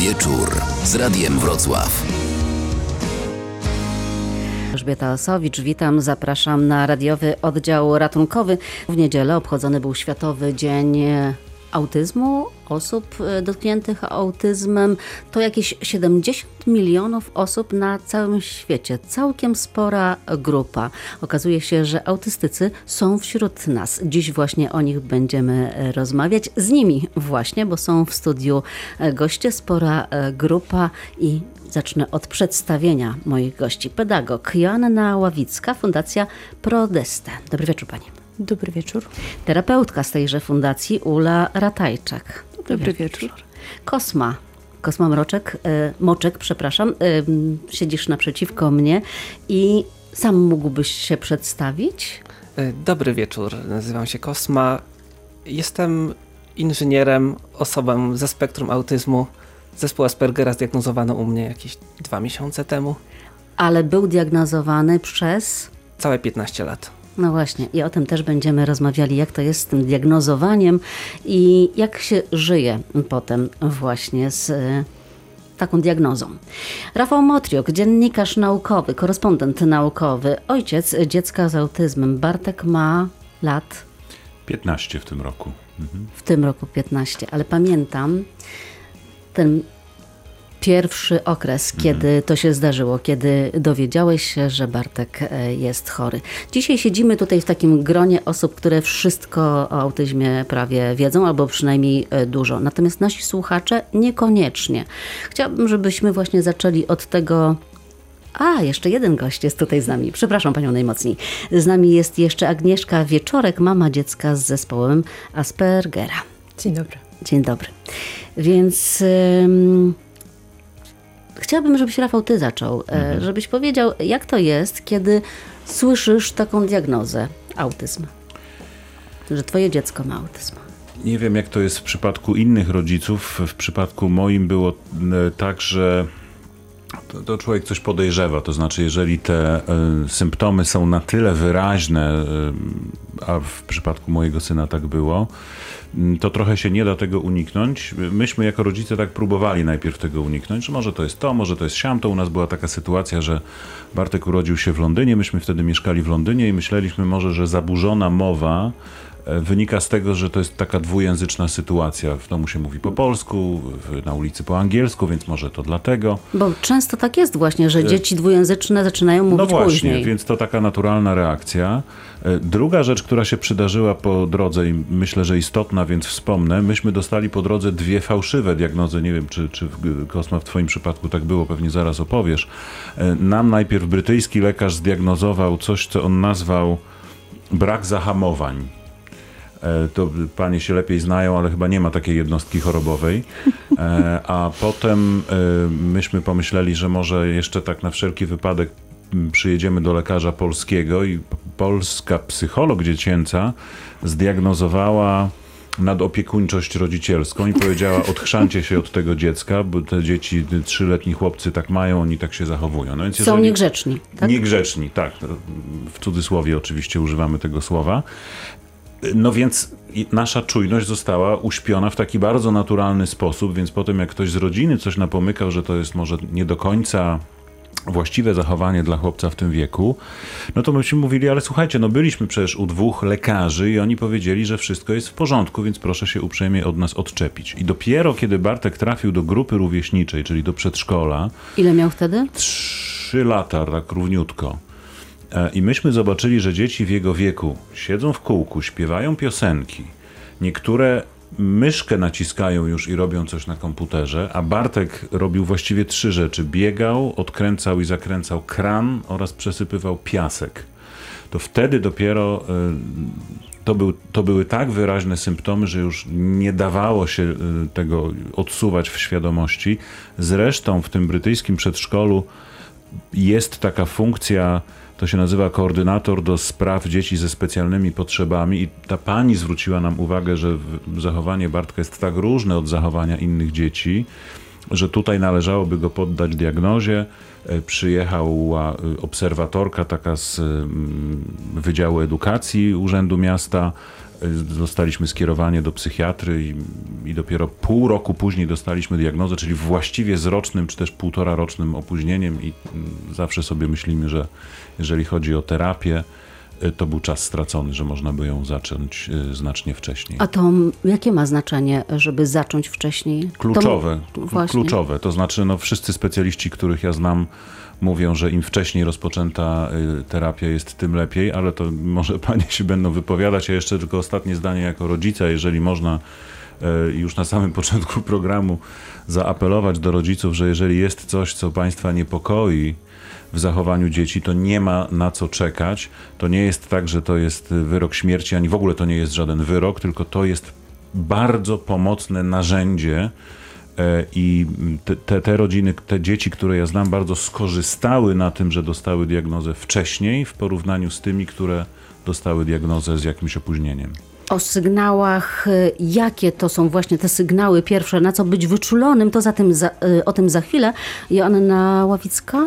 Wieczór z Radiem Wrocław. Elżbieta Osowicz, witam, zapraszam na radiowy oddział ratunkowy. W niedzielę obchodzony był Światowy Dzień Autyzmu, osób e, dotkniętych autyzmem. To jakieś 70 milionów osób na całym świecie. Całkiem spora grupa. Okazuje się, że autystycy są wśród nas. Dziś właśnie o nich będziemy e, rozmawiać. Z nimi właśnie, bo są w studiu e, goście, spora grupa i Zacznę od przedstawienia moich gości. Pedagog Joanna Ławicka, Fundacja Prodeste. Dobry wieczór Pani. Dobry wieczór. Terapeutka z tejże fundacji Ula Ratajczak. Dobry, wieczór. wieczór. Kosma. Kosma Mroczek, e, Moczek, przepraszam, e, siedzisz naprzeciwko mnie i sam mógłbyś się przedstawić? E, dobry wieczór, nazywam się Kosma. Jestem inżynierem, osobą ze spektrum autyzmu. Zespół Aspergera zdiagnozowano u mnie jakieś dwa miesiące temu. Ale był diagnozowany przez? Całe 15 lat. No właśnie, i o tym też będziemy rozmawiali, jak to jest z tym diagnozowaniem i jak się żyje potem właśnie z e, taką diagnozą. Rafał Motriok, dziennikarz naukowy, korespondent naukowy, ojciec dziecka z autyzmem. Bartek ma lat? 15 w tym roku. Mhm. W tym roku 15, ale pamiętam ten pierwszy okres, mhm. kiedy to się zdarzyło, kiedy dowiedziałeś się, że Bartek e, jest chory. Dzisiaj siedzimy tutaj w takim gronie osób, które wszystko o autyzmie prawie wiedzą, albo przynajmniej e, dużo. Natomiast nasi słuchacze niekoniecznie. Chciałabym, żebyśmy właśnie zaczęli od tego, a, jeszcze jeden gość jest tutaj z nami. Przepraszam panią najmocniej. Z nami jest jeszcze Agnieszka Wieczorek, mama dziecka z zespołem Aspergera. Dzień dobry. Dzień dobry. Więc chciałabym, żebyś Rafał ty zaczął, e, mhm. żebyś powiedział, jak to jest, kiedy słyszysz taką diagnozę autyzm, że twoje dziecko ma autyzm. Nie wiem, jak to jest w przypadku innych rodziców. W przypadku moim było e, tak, że to, to, człowiek coś podejrzewa. To znaczy, jeżeli te y, symptomy są na tyle wyraźne, y, a w przypadku mojego syna tak było, y, to trochę się nie da tego uniknąć. Myśmy jako rodzice tak próbowali najpierw tego uniknąć, że może to jest to, może to jest siam. To u nas była taka sytuacja, że Bartek urodził się w Londynie, myśmy wtedy mieszkali w Londynie i myśleliśmy może, że zaburzona mowa wynika z tego, że to jest taka dwujęzyczna sytuacja. W domu się mówi po polsku, na ulicy po angielsku, więc może to dlatego. Bo często tak jest właśnie, że e, dzieci dwujęzyczne zaczynają mówić No właśnie, później. więc to taka naturalna reakcja. E, druga rzecz, która się przydarzyła po drodze i myślę, że istotna, więc wspomnę, myśmy dostali po drodze dwie fałszywe diagnozy. Nie wiem, czy, czy Kosma w twoim przypadku tak było, pewnie zaraz opowiesz. Nam najpierw brytyjski lekarz zdiagnozował coś, co on nazwał brak zahamowań E, to panie się lepiej znają, ale chyba nie ma takiej jednostki chorobowej. E, a potem e, myśmy pomyśleli, że może jeszcze tak na wszelki wypadek przyjedziemy do lekarza polskiego i polska psycholog dziecięca zdiagnozowała nadopiekuńczość rodzicielską i powiedziała odchrzancie się od tego dziecka, bo te dzieci, trzyletni chłopcy tak mają, oni tak się zachowują. No więc Są niegrzeczni. Tak? Niegrzeczni, tak. W cudzysłowie oczywiście używamy tego słowa. No więc nasza czujność została uśpiona w taki bardzo naturalny sposób, więc potem jak ktoś z rodziny coś napomykał, że to jest może nie do końca właściwe zachowanie dla chłopca w tym wieku, no to myśmy mówili, ale słuchajcie, no byliśmy przecież u dwóch lekarzy i oni powiedzieli, że wszystko jest w porządku, więc proszę się uprzejmie od nas odczepić. I dopiero kiedy Bartek trafił do grupy rówieśniczej, czyli do przedszkola... Ile miał wtedy? Trzy lata, tak równiutko I myśmy zobaczyli, że dzieci w jego wieku siedzą w kółku, śpiewają piosenki. Niektóre myszkę naciskają już i robią coś na komputerze, a Bartek robił właściwie trzy rzeczy. Biegał, odkręcał i zakręcał kran oraz przesypywał piasek. To wtedy dopiero e, to, był, to były tak wyraźne symptomy, że już nie dawało się e, tego odsuwać w świadomości. Zresztą w tym brytyjskim przedszkolu jest taka funkcja to się nazywa koordynator do spraw dzieci ze specjalnymi potrzebami i ta pani zwróciła nam uwagę, że zachowanie Bartka jest tak różne od zachowania innych dzieci, że tutaj należałoby go poddać diagnozie. E, przyjechała obserwatorka taka z mm, Wydziału Edukacji Urzędu Miasta zostaliśmy skierowani do psychiatry i, i dopiero pół roku później dostaliśmy diagnozę, czyli właściwie z rocznym czy też półtora rocznym opóźnieniem i mm, zawsze sobie myślimy, że jeżeli chodzi o terapię, y, to był czas stracony, że można by ją zacząć y, znacznie wcześniej. A to jakie ma znaczenie, żeby zacząć wcześniej? Kluczowe, To, kluczowe. To znaczy, no, wszyscy specjaliści, których ja znam, mówią, że im wcześniej rozpoczęta y, terapia jest, tym lepiej, ale to może panie się będą wypowiadać, a jeszcze tylko ostatnie zdanie jako rodzica, jeżeli można y, już na samym początku programu zaapelować do rodziców, że jeżeli jest coś, co państwa niepokoi, w zachowaniu dzieci, to nie ma na co czekać. To nie jest tak, że to jest wyrok śmierci, ani w ogóle to nie jest żaden wyrok, tylko to jest bardzo pomocne narzędzie. E, I te, te, te rodziny, te dzieci, które ja znam, bardzo skorzystały na tym, że dostały diagnozę wcześniej w porównaniu z tymi, które dostały diagnozę z jakimś opóźnieniem. O sygnałach, y, jakie to są właśnie te sygnały pierwsze, na co być wyczulonym, to za tym za, y, o tym za chwilę. Joanna Ławicka?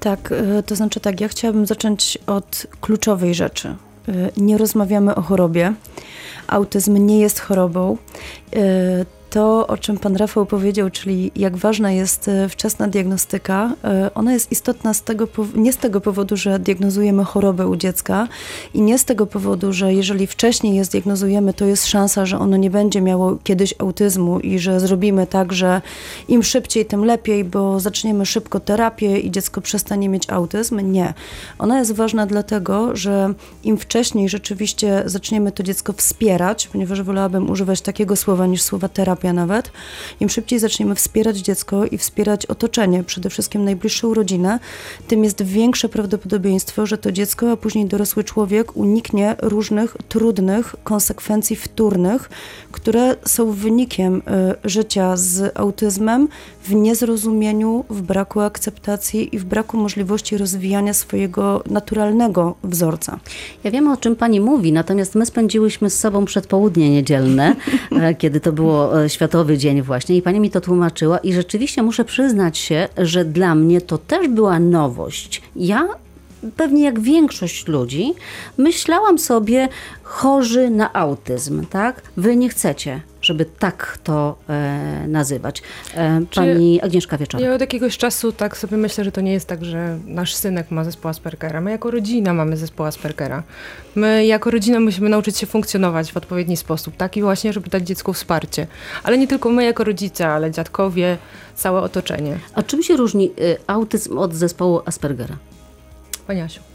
Tak, y, to znaczy tak, ja chciałabym zacząć od kluczowej rzeczy. Nie rozmawiamy o chorobie. Autyzm nie jest chorobą. To, o czym pan Rafał powiedział, czyli jak ważna jest y, wczesna diagnostyka, y, ona jest istotna z tego, nie z tego powodu, że diagnozujemy chorobę u dziecka i nie z tego powodu, że jeżeli wcześniej je zdiagnozujemy, to jest szansa, że ono nie będzie miało kiedyś autyzmu i że zrobimy tak, że im szybciej, tym lepiej, bo zaczniemy szybko terapię i dziecko przestanie mieć autyzm. Nie. Ona jest ważna dlatego, że im wcześniej rzeczywiście zaczniemy to dziecko wspierać, ponieważ wolałabym używać takiego słowa niż słowa terapia im szybciej zaczniemy wspierać dziecko i wspierać otoczenie, przede wszystkim najbliższą rodzinę, tym jest większe prawdopodobieństwo, że to dziecko, a później dorosły człowiek uniknie różnych trudnych konsekwencji wtórnych, które są wynikiem y, życia z autyzmem w niezrozumieniu, w braku akceptacji i w braku możliwości rozwijania swojego naturalnego wzorca. Ja wiem, o czym pani mówi, natomiast my spędziłyśmy z sobą przedpołudnie niedzielne, e, kiedy to było e, Światowy Dzień właśnie i pani mi to tłumaczyła i rzeczywiście muszę przyznać się, że dla mnie to też była nowość. Ja pewnie jak większość ludzi, myślałam sobie chorzy na autyzm, tak? Wy nie chcecie, żeby tak to e, nazywać. E, Czy- pani Agnieszka Wieczorek. Ja od jakiegoś czasu tak sobie myślę, że to nie jest tak, że nasz synek ma zespół Aspergera. My jako rodzina mamy zespół Aspergera. My jako rodzina musimy nauczyć się funkcjonować w odpowiedni sposób, taki właśnie, żeby dać dziecku wsparcie. Ale nie tylko my jako rodzice, ale dziadkowie, całe otoczenie. A czym się różni y, autyzm od zespołu Aspergera? Pani Asiu.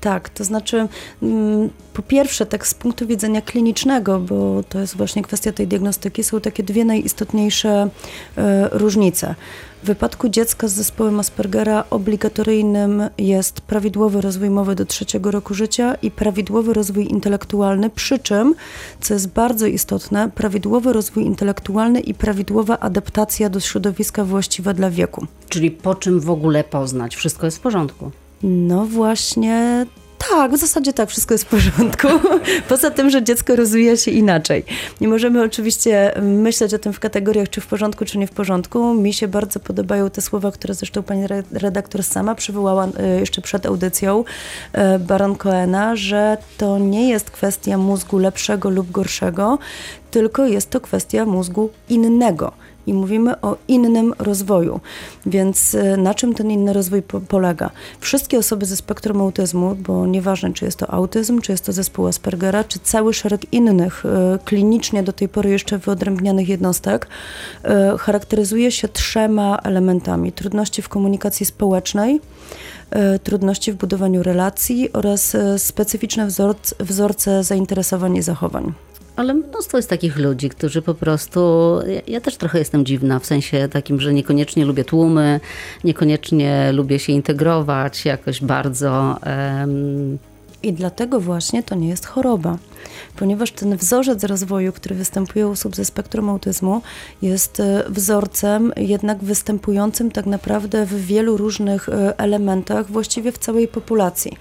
Tak, to znaczy, mm, po pierwsze, tak z punktu widzenia klinicznego, bo to jest właśnie kwestia tej diagnostyki, są takie dwie najistotniejsze e, różnice. W wypadku dziecka z zespołem Aspergera obligatoryjnym jest prawidłowy rozwój mowy do trzeciego roku życia i prawidłowy rozwój intelektualny, przy czym, co jest bardzo istotne, prawidłowy rozwój intelektualny i prawidłowa adaptacja do środowiska właściwa dla wieku. Czyli po czym w ogóle poznać? Wszystko jest w porządku. No właśnie. Tak, w zasadzie tak, wszystko jest w porządku. Poza tym, że dziecko rozwija się inaczej. Nie możemy oczywiście myśleć o tym w kategoriach, czy w porządku, czy nie w porządku. Mi się bardzo podobają te słowa, które zresztą pani re- redaktor sama przywołała y, jeszcze przed audycją y, Baron Coena, że to nie jest kwestia mózgu lepszego lub gorszego, tylko jest to kwestia mózgu innego. I mówimy o innym rozwoju. Więc y, na czym ten inny rozwój po polega? Wszystkie osoby ze spektrum autyzmu, bo nieważne czy jest to autyzm, czy jest to zespół Aspergera, czy cały szereg innych y, klinicznie do tej pory jeszcze wyodrębnianych jednostek, y, charakteryzuje się trzema elementami. Trudności w komunikacji społecznej, trudności w budowaniu relacji oraz specyficzne wzorce, wzorce zainteresowań i zachowań. Ale mnóstwo jest takich ludzi, którzy po prostu. Ja, ja też trochę jestem dziwna, w sensie takim, że niekoniecznie lubię tłumy, niekoniecznie lubię się integrować jakoś bardzo. em, I dlatego właśnie to nie jest choroba, ponieważ ten wzorzec rozwoju, który występuje u osób ze spektrum autyzmu, jest e, wzorcem jednak występującym tak naprawdę w wielu różnych e, elementach, właściwie w całej populacji.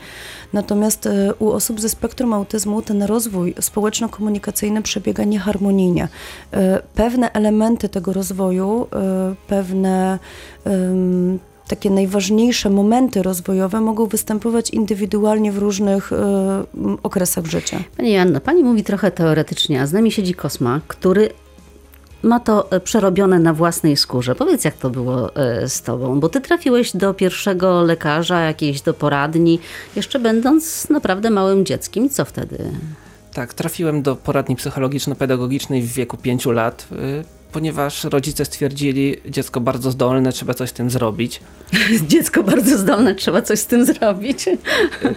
Natomiast e, u osób ze spektrum autyzmu ten rozwój społeczno-komunikacyjny przebiega nieharmonijnie. Pewne elementy tego rozwoju, pewne takie najważniejsze momenty rozwojowe mogą występować indywidualnie w różnych e, okresach życia. Pani Janno, pani mówi trochę teoretycznie, a z nami siedzi Kosma, który ma to e, przerobione na własnej skórze. Powiedz, jak to było e, z tobą, bo ty trafiłeś do pierwszego lekarza, jakiejś do poradni, jeszcze będąc naprawdę małym dzieckiem. co wtedy? Tak, trafiłem do poradni psychologiczno-pedagogicznej w wieku 5 lat, y, ponieważ rodzice stwierdzili, dziecko bardzo zdolne, trzeba coś z tym zrobić. dziecko bardzo zdolne, trzeba coś z tym zrobić.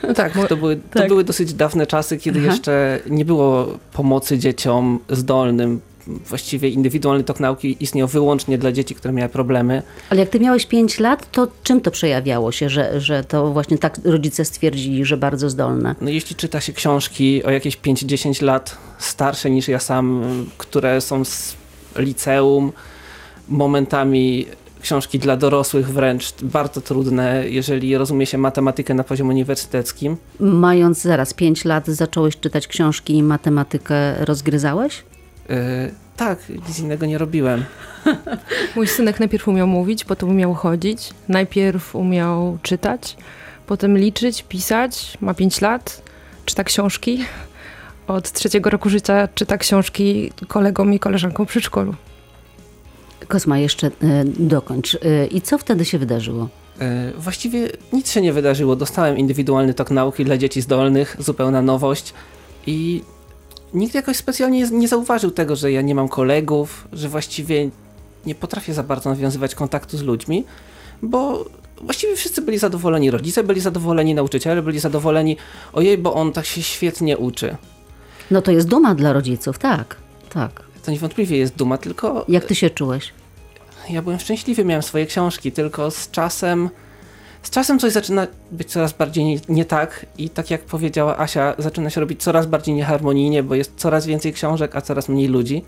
No tak, to były, to tak. były dosyć dawne czasy, kiedy Aha. jeszcze nie było pomocy dzieciom zdolnym właściwie indywidualny tok nauki istniał wyłącznie dla dzieci, które miały problemy. Ale jak ty miałeś 5 lat, to czym to przejawiało się, że, że to właśnie tak rodzice stwierdzili, że bardzo zdolne? No jeśli czyta się książki o jakieś 5-10 lat starsze niż ja sam, które są z liceum, momentami książki dla dorosłych wręcz bardzo trudne, jeżeli rozumie się matematykę na poziomie uniwersyteckim. Mając zaraz 5 lat zacząłeś czytać książki i matematykę rozgryzałeś? Yy, tak, nic innego nie robiłem. Mój synek najpierw umiał mówić, potem umiał chodzić, najpierw umiał czytać, potem liczyć, pisać, ma 5 lat, czyta książki. Od trzeciego roku życia czyta książki kolegom i koleżankom w przedszkolu. Kosma, jeszcze y, dokończ. Y, I co wtedy się wydarzyło? Właściwie nic się nie wydarzyło. Dostałem indywidualny tok nauki dla dzieci zdolnych, zupełna nowość i nikt jakoś specjalnie nie zauważył tego, że ja nie mam kolegów, że właściwie nie potrafię za bardzo nawiązywać kontaktu z ludźmi, bo właściwie wszyscy byli zadowoleni. Rodzice byli zadowoleni, nauczyciele byli zadowoleni. Ojej, bo on tak się świetnie uczy. No to jest duma dla rodziców, tak, tak. To niewątpliwie jest duma, tylko... Jak ty się czułeś? Ja byłem szczęśliwy, miałem swoje książki, tylko z czasem z czasem coś zaczyna być coraz bardziej nie, nie, tak i tak jak powiedziała Asia, zaczyna się robić coraz bardziej nieharmonijnie, bo jest coraz więcej książek, a coraz mniej ludzi.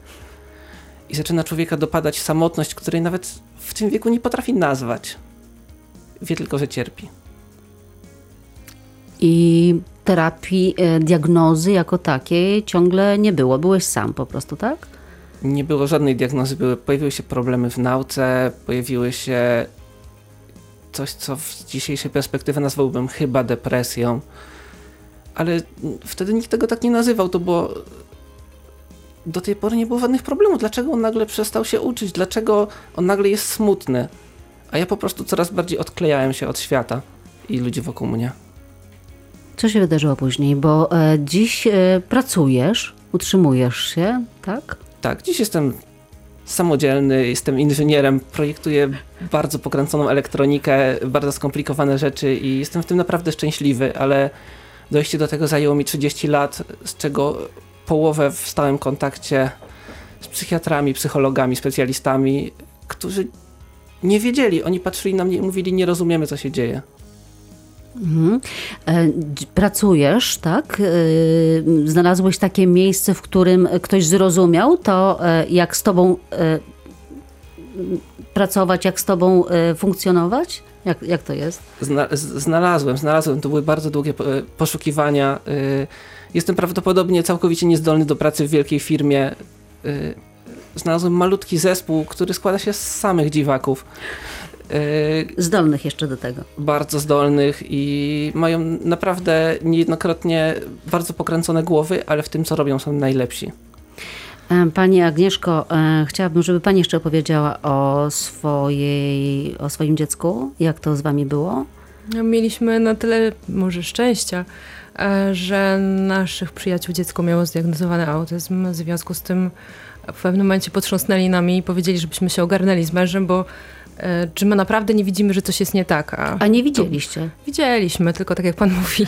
I zaczyna człowieka dopadać samotność, której nawet w tym wieku nie potrafi nazwać. Wie tylko, że cierpi. I terapii, e, diagnozy jako takiej ciągle nie było. Byłeś sam po prostu, tak? Nie było żadnej diagnozy. Były, pojawiły się problemy w nauce, pojawiły się coś, co z dzisiejszej perspektywy nazwałbym chyba depresją. Ale wtedy nikt tego tak nie nazywał. To było. Do tej pory nie było żadnych problemów. Dlaczego on nagle przestał się uczyć? Dlaczego on nagle jest smutny? A ja po prostu coraz bardziej odklejałem się od świata i ludzi wokół mnie. Co się wydarzyło później? Bo e, dziś e, pracujesz, utrzymujesz się, tak? Tak, dziś jestem samodzielny, jestem inżynierem, projektuję bardzo pokręconą elektronikę, bardzo skomplikowane rzeczy i jestem w tym naprawdę szczęśliwy, ale dojście do tego zajęło mi 30 lat, z czego połowę w stałym kontakcie z psychiatrami, psychologami, specjalistami, którzy nie wiedzieli, oni patrzyli na mnie i mówili, nie rozumiemy, co się dzieje. Mhm. E, pracujesz, tak? E, znalazłeś takie miejsce, w którym ktoś zrozumiał to, e, jak z tobą pracować, jak z tobą funkcjonować? Jak, jak to jest? Zna, znalazłem, znalazłem. To były bardzo długie poszukiwania. Jestem prawdopodobnie całkowicie niezdolny do pracy w wielkiej firmie. Znalazłem malutki zespół, który składa się z samych dziwaków. Yy, zdolnych jeszcze do tego. Bardzo zdolnych i mają naprawdę niejednokrotnie bardzo pokręcone głowy, ale w tym, co robią, są najlepsi. E, pani Agnieszko, e, chciałabym, żeby Pani jeszcze opowiedziała o, swojej, o swoim dziecku. Jak to z Wami było? Mieliśmy na tyle może szczęścia, e, że naszych przyjaciół dziecko miało zdiagnozowany autyzm. W związku z tym w pewnym momencie potrząsnęli nami i powiedzieli, żebyśmy się ogarnęli z mężem, bo czy my naprawdę nie widzimy, że coś jest nie tak. A, a nie widzieliście? Widzieliśmy, tylko tak jak pan mówi,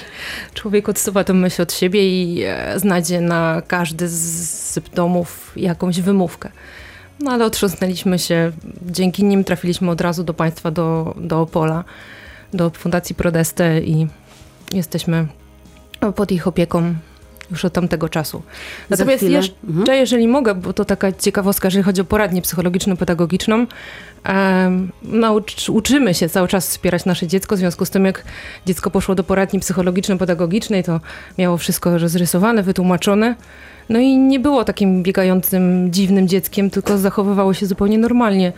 człowiek odsuwa tę myśl od siebie i e, znajdzie na każdy z symptomów jakąś wymówkę. No ale otrząsnęliśmy się, dzięki nim trafiliśmy od razu do państwa, do, do Opola, do Fundacji Prodeste i jesteśmy pod ich opieką już od tamtego czasu. Natomiast jeszcze, Mhm. jeżeli mogę, bo to taka ciekawostka, jeżeli chodzi o poradnię psychologiczno-pedagogiczną, naucz, uczymy się cały czas wspierać nasze dziecko, w związku z tym jak dziecko poszło do poradni psychologiczno-pedagogicznej, to miało wszystko rozrysowane, wytłumaczone. No i nie było takim biegającym, dziwnym dzieckiem, tylko zachowywało się zupełnie normalnie.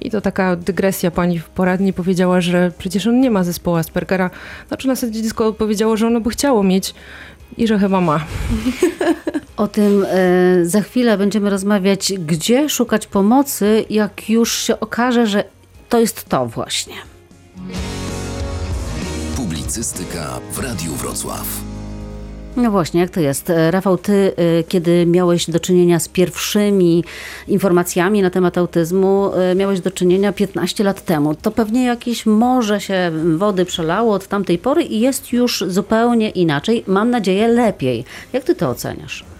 I to taka dygresja. Pani w poradni powiedziała, że przecież on nie ma zespołu Aspergera. Znaczy na zasadzie dziecko powiedziało, że ono by chciało mieć i że chyba ma. O tym e, za chwilę będziemy rozmawiać, gdzie szukać pomocy, jak już się okaże, że to jest to właśnie. Publicystyka w Radiu Wrocław. No właśnie, jak to jest? E, Rafał, ty, e, kiedy miałeś do czynienia z pierwszymi informacjami na temat autyzmu, e, miałeś do czynienia 15 lat temu. To pewnie jakieś morze się wody przelało od tamtej pory i jest już zupełnie inaczej. Mam nadzieję, lepiej. Jak ty to oceniasz?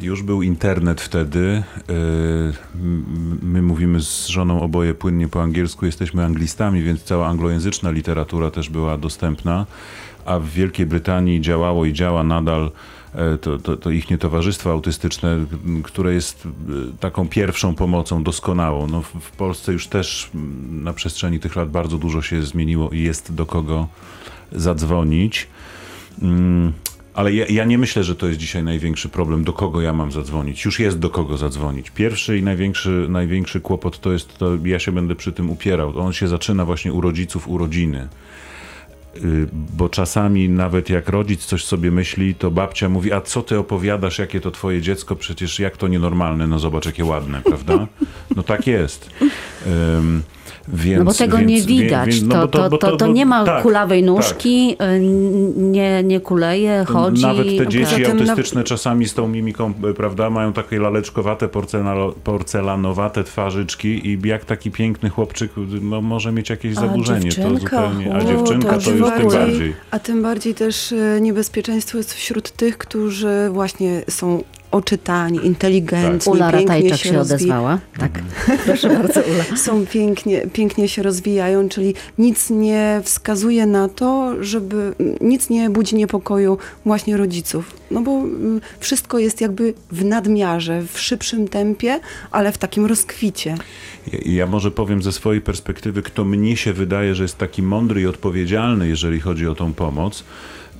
Już był internet wtedy. M- My mówimy z żoną oboje płynnie po angielsku, jesteśmy anglistami, więc cała anglojęzyczna literatura też była dostępna. A w Wielkiej Brytanii działało i działa nadal e, to, to, to ich towarzystwo autystyczne, które jest e, taką pierwszą pomocą doskonałą. No, w, Polsce już też na przestrzeni tych lat bardzo dużo się zmieniło i jest do kogo zadzwonić. Ale ja, ja nie myślę, że to jest dzisiaj największy problem, do kogo ja mam zadzwonić. Już jest do kogo zadzwonić. Pierwszy i największy, największy kłopot to jest, to ja się będę przy tym upierał. On się zaczyna właśnie u rodziców, u rodziny. Y, Bo czasami nawet jak rodzic coś sobie myśli, to babcia mówi, a co ty opowiadasz, jakie to twoje dziecko, przecież jak to nienormalne, no zobacz jakie ładne, prawda? No tak jest. Ym, więc, No bo tego więc- nie widać. więc- no to, bo to, to, to nie ma tak, kulawej tak. nóżki, y, nie, nie kuleje, chodzi. Nawet te dzieci na- autystyczne czasami z tą mimiką, e, prawda, mają takie laleczkowate, porcelano- porcelanowate twarzyczki i jak taki piękny chłopczyk no, może mieć jakieś A zaburzenie. dziewczynka? To zupełnie, a O, dziewczynka to to już tym bardziej- bardziej. A tym bardziej też e, niebezpieczeństwo jest wśród tych, którzy właśnie są oczytani, inteligentni, Ula pięknie Ratajczak się, rozwi- odezwała. Tak, proszę bardzo Ula. Są pięknie, pięknie się rozwijają, czyli nic nie wskazuje na to, żeby nic nie budzi niepokoju właśnie rodziców. No bo mm, wszystko jest jakby w nadmiarze, w szybszym tempie, ale w takim rozkwicie. Ja, ja może powiem ze swojej perspektywy, kto mnie się wydaje, że jest taki mądry i odpowiedzialny, jeżeli chodzi o tą pomoc.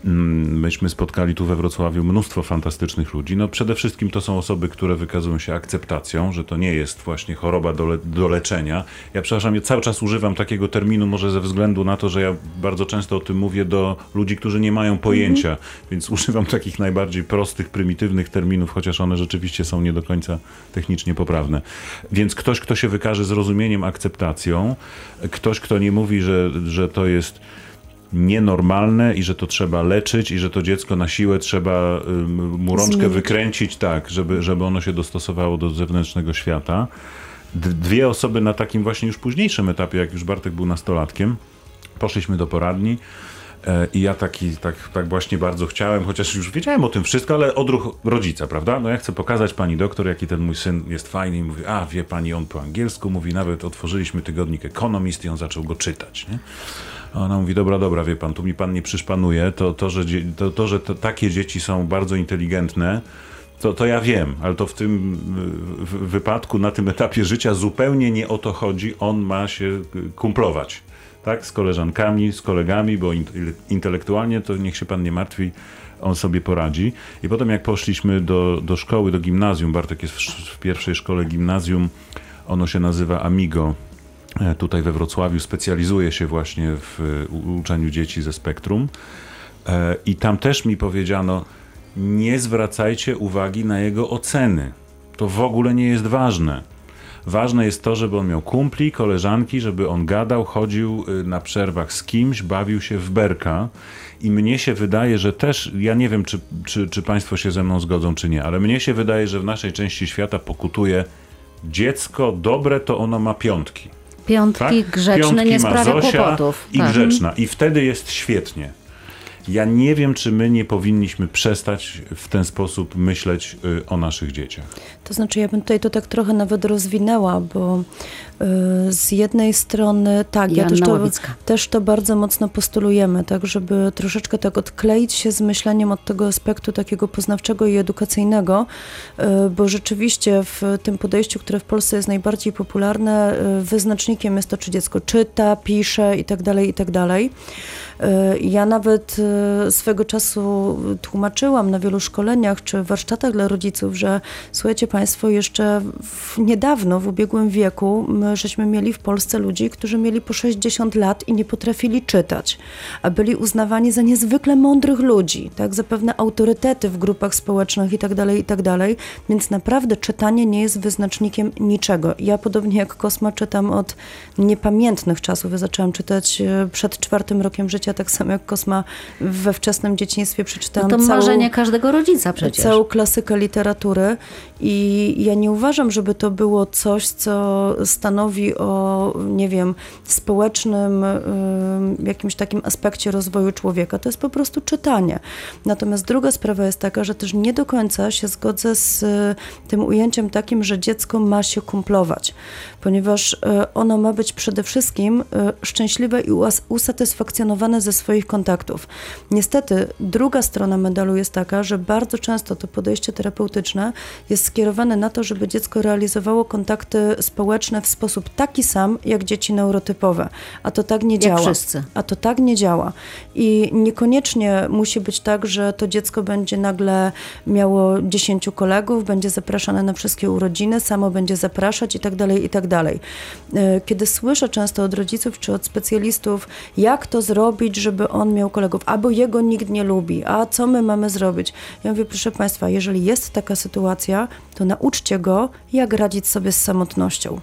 Mm, Myśmy spotkali tu we Wrocławiu mnóstwo fantastycznych ludzi. No przede wszystkim to są osoby, które wykazują się akceptacją, że to nie jest właśnie choroba do, le- do leczenia. Ja przepraszam, ja cały czas używam takiego terminu, może ze względu na to, że ja bardzo często o tym mówię do ludzi, którzy nie mają pojęcia, więc używam takich najbardziej prostych, prymitywnych terminów, chociaż one rzeczywiście są nie do końca technicznie poprawne. Więc ktoś, kto się wykaże zrozumieniem, akceptacją, ktoś, kto nie mówi, że, że to jest nienormalne i że to trzeba leczyć i że to dziecko na siłę trzeba mu rączkę Zmienić. wykręcić tak, żeby, żeby ono się dostosowało do zewnętrznego świata. Dwie osoby na takim właśnie już późniejszym etapie, jak już Bartek był nastolatkiem, poszliśmy do poradni e, i ja taki, tak, tak właśnie bardzo chciałem, chociaż już wiedziałem o tym wszystko, ale odruch rodzica, prawda? No ja chcę pokazać pani doktor, jaki ten mój syn jest fajny i mówi, a wie pani, on po angielsku mówi, nawet otworzyliśmy tygodnik Economist i on zaczął go czytać, nie? Ona mówi, dobra, dobra, wie pan, tu mi pan nie przyszpanuje, to, to że, to, to, że to, takie dzieci są bardzo inteligentne, to, to ja wiem, ale to w tym w, wypadku, na tym etapie życia zupełnie nie o to chodzi. On ma się y, kumplować, tak? Z koleżankami, z kolegami, bo in, intelektualnie to niech się pan nie martwi, on sobie poradzi. I potem jak poszliśmy do, do szkoły, do gimnazjum, Bartek jest w, w pierwszej szkole gimnazjum, ono się nazywa Amigo, tutaj we Wrocławiu, specjalizuje się właśnie w e, uczeniu dzieci ze spektrum. E, I tam też mi powiedziano, nie zwracajcie uwagi na jego oceny. To w ogóle nie jest ważne. Ważne jest to, żeby on miał kumpli, koleżanki, żeby on gadał, chodził na przerwach z kimś, bawił się w berka. I mnie się wydaje, że też, ja nie wiem, czy, czy, czy Państwo się ze mną zgodzą, czy nie, ale mnie się wydaje, że w naszej części świata pokutuje dziecko dobre, to ono ma piątki. Piątki Tak? grzeczne Piątki nie sprawia Zosia kłopotów. I Tak. grzeczna. I wtedy jest świetnie. Ja nie wiem, czy my nie powinniśmy przestać w ten sposób myśleć y, o naszych dzieciach. To znaczy, ja bym tutaj to tak trochę nawet rozwinęła, bo Y, z jednej strony, tak, ja też to, też to bardzo mocno postulujemy, tak, żeby troszeczkę tak odkleić się z myśleniem od tego aspektu takiego poznawczego i edukacyjnego, y, bo rzeczywiście w tym podejściu, które w Polsce jest najbardziej popularne, wyznacznikiem jest to, czy dziecko czyta, pisze i tak dalej, i tak dalej. Ja nawet swego czasu tłumaczyłam na wielu szkoleniach czy warsztatach dla rodziców, że słuchajcie Państwo, jeszcze w, niedawno, w ubiegłym wieku, my żeśmy mieli w Polsce ludzi, którzy mieli po 60 lat i nie potrafili czytać, a byli uznawani za niezwykle mądrych ludzi, tak, za pewne autorytety w grupach społecznych i tak dalej, i tak więc naprawdę czytanie nie jest wyznacznikiem niczego. Ja podobnie jak Kosma czytam od niepamiętnych czasów. Ja zaczęłam czytać e, przed czwartym rokiem życia, tak samo jak Kosma we wczesnym dzieciństwie przeczytałam no to całą, marzenie każdego rodzica przecież. Całą klasykę literatury i ja nie uważam, żeby to było coś, co stanowi o, nie wiem, społecznym jakimś takim aspekcie rozwoju człowieka. To jest po prostu czytanie. Natomiast druga sprawa jest taka, że też nie do końca się zgodzę z tym ujęciem takim, że dziecko ma się kumplować, ponieważ e, ono ma być przede wszystkim e, szczęśliwe i usatysfakcjonowane ze swoich kontaktów. Niestety, druga strona medalu jest taka, że bardzo często to podejście terapeutyczne jest skierowane na to, żeby dziecko realizowało kontakty społeczne w sposób taki sam, jak dzieci neurotypowe. A to tak nie jak działa. Wszyscy. A to tak nie działa. I niekoniecznie musi być tak, że to dziecko będzie nagle miało dziesięciu kolegów, będzie zapraszane na wszystkie urodziny, samo będzie zapraszać i tak dalej, i tak dalej. E, kiedy słyszę często od rodziców czy od specjalistów, jak to zrobić, żeby on miał kolegów, albo jego nikt nie lubi, a co my mamy zrobić? Ja mówię, proszę Państwa, jeżeli jest taka sytuacja, to nauczcie go, jak radzić sobie z samotnością.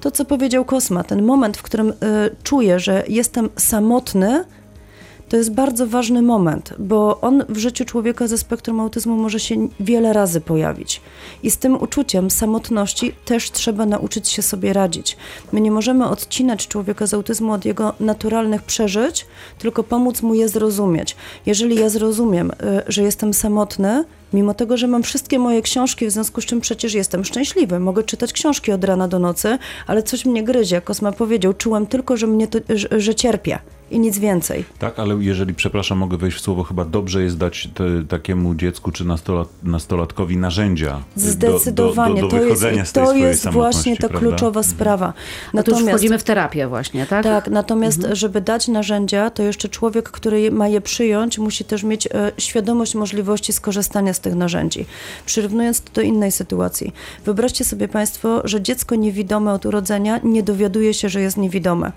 To, co powiedział Kosma, ten moment, w którym y, czuję, że jestem samotny, to jest bardzo ważny moment, bo on w życiu człowieka ze spektrum autyzmu może się wiele razy pojawić. I z tym uczuciem samotności też trzeba nauczyć się sobie radzić. My nie możemy odcinać człowieka z autyzmu od jego naturalnych przeżyć, tylko pomóc mu je zrozumieć. Jeżeli ja zrozumiem, y, że jestem samotny, mimo tego, że mam wszystkie moje książki, w związku z czym przecież jestem szczęśliwy. Mogę czytać książki od rana do nocy, ale coś mnie gryzie. Kosma powiedział, czułem tylko, że, mnie to, że, że cierpię i nic więcej. Tak, ale jeżeli, przepraszam, mogę wejść w słowo, chyba dobrze jest dać te, takiemu dziecku czy nastolat, nastolatkowi narzędzia Zdecydowanie. do, do, do, do wychodzenia to jest, z tej to jest właśnie ta prawda? kluczowa mhm. sprawa. Natomiast, to już wchodzimy w terapię właśnie, tak? Tak, natomiast mhm. żeby dać narzędzia, to jeszcze człowiek, który ma je przyjąć, musi też mieć e, świadomość możliwości skorzystania z tych narzędzi. Przyrównując to do innej sytuacji. Wyobraźcie sobie Państwo, że dziecko niewidome od urodzenia nie dowiaduje się, że jest niewidome.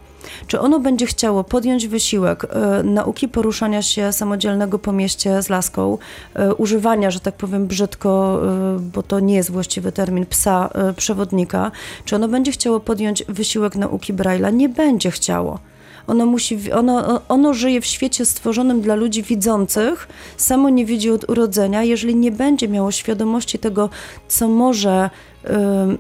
Czy ono będzie chciało podjąć wysiłek e, nauki poruszania się samodzielnego po mieście z laską, e, używania, że tak powiem brzydko, e, bo to nie jest właściwy termin, psa przewodnika, czy ono będzie chciało podjąć wysiłek nauki Braille'a? Nie będzie chciało. Ono, musi, ono, ono żyje w świecie stworzonym dla ludzi widzących, samo nie widzi od urodzenia. Jeżeli nie będzie miało świadomości tego, co może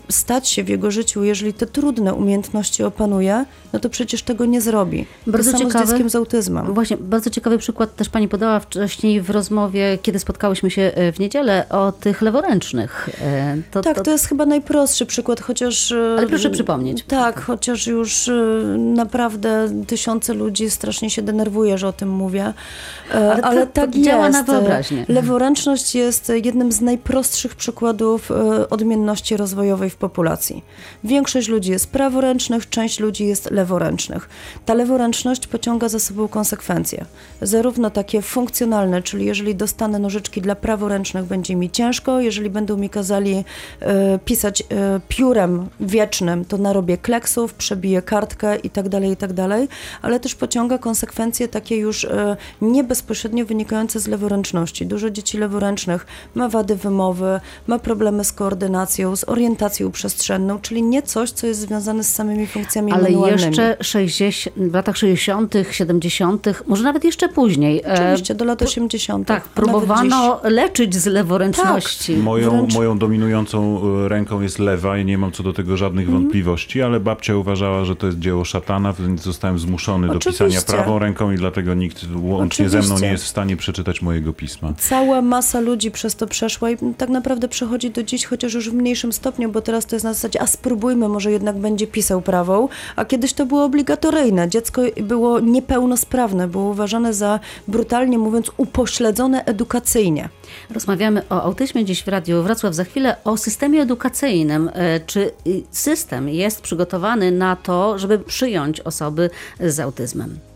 stać się w jego życiu, jeżeli te trudne umiejętności opanuje, no to przecież tego nie zrobi. Bardzo to ciekawy, z dzieckiem z autyzmem. Właśnie, bardzo ciekawy przykład też pani podała wcześniej w rozmowie, kiedy spotkałyśmy się e, w niedzielę, o tych leworęcznych. E, to, tak, to... to jest chyba najprostszy przykład, chociaż... E, Ale proszę przypomnieć. Tak, chociaż już naprawdę tysiące ludzi strasznie się denerwuje, że o tym mówię. Ale, Ale to, tak to działa na wyobraźnię. Leworęczność jest jednym z najprostszych przykładów odmienności rozwojowej w populacji. Większość ludzi jest praworęcznych, część ludzi jest leworęcznych. Ta leworęczność pociąga za sobą konsekwencje. Zarówno takie funkcjonalne, czyli jeżeli dostanę nożyczki dla praworęcznych, będzie mi ciężko, jeżeli będą mi kazali e, pisać e, piórem wiecznym, to narobię kleksów, przebiję kartkę i tak dalej, i tak ale też pociąga konsekwencje takie już e, nie bezpośrednio wynikające z leworęczności. Dużo dzieci leworęcznych ma wady wymowy, ma problemy z koordynacją, z orientacją przestrzenną, czyli nie coś, co jest związane z samymi funkcjami Ale manualnymi. jeszcze 60, w latach 60., 70., może nawet jeszcze później. E, Oczywiście, do lat 80. Tak, próbowano leczyć z leworęczności. Tak. Moją, Wręcz... moją dominującą e, ręką jest lewa i nie mam co do tego żadnych mm. wątpliwości, ale babcia uważała, że to jest dzieło szatana, więc zostałem zmuszony Oczywiście. do pisania prawą ręką i dlatego nikt łącznie Oczywiście. ze mną nie jest w stanie przeczytać mojego pisma. Cała masa ludzi przez to przeszła i tak naprawdę przechodzi do dziś, chociaż już w mniejszym stopniu, bo teraz to jest na zasadzie, a spróbujmy, może jednak będzie pisał prawą, a kiedyś to było obligatoryjne. Dziecko było niepełnosprawne, było uważane za, brutalnie mówiąc, upośledzone edukacyjnie. Rozmawiamy o autyzmie dziś w Radiu Wrocław, za chwilę o systemie edukacyjnym. E, Czy y, system jest przygotowany na to, żeby przyjąć osoby z autyzmem?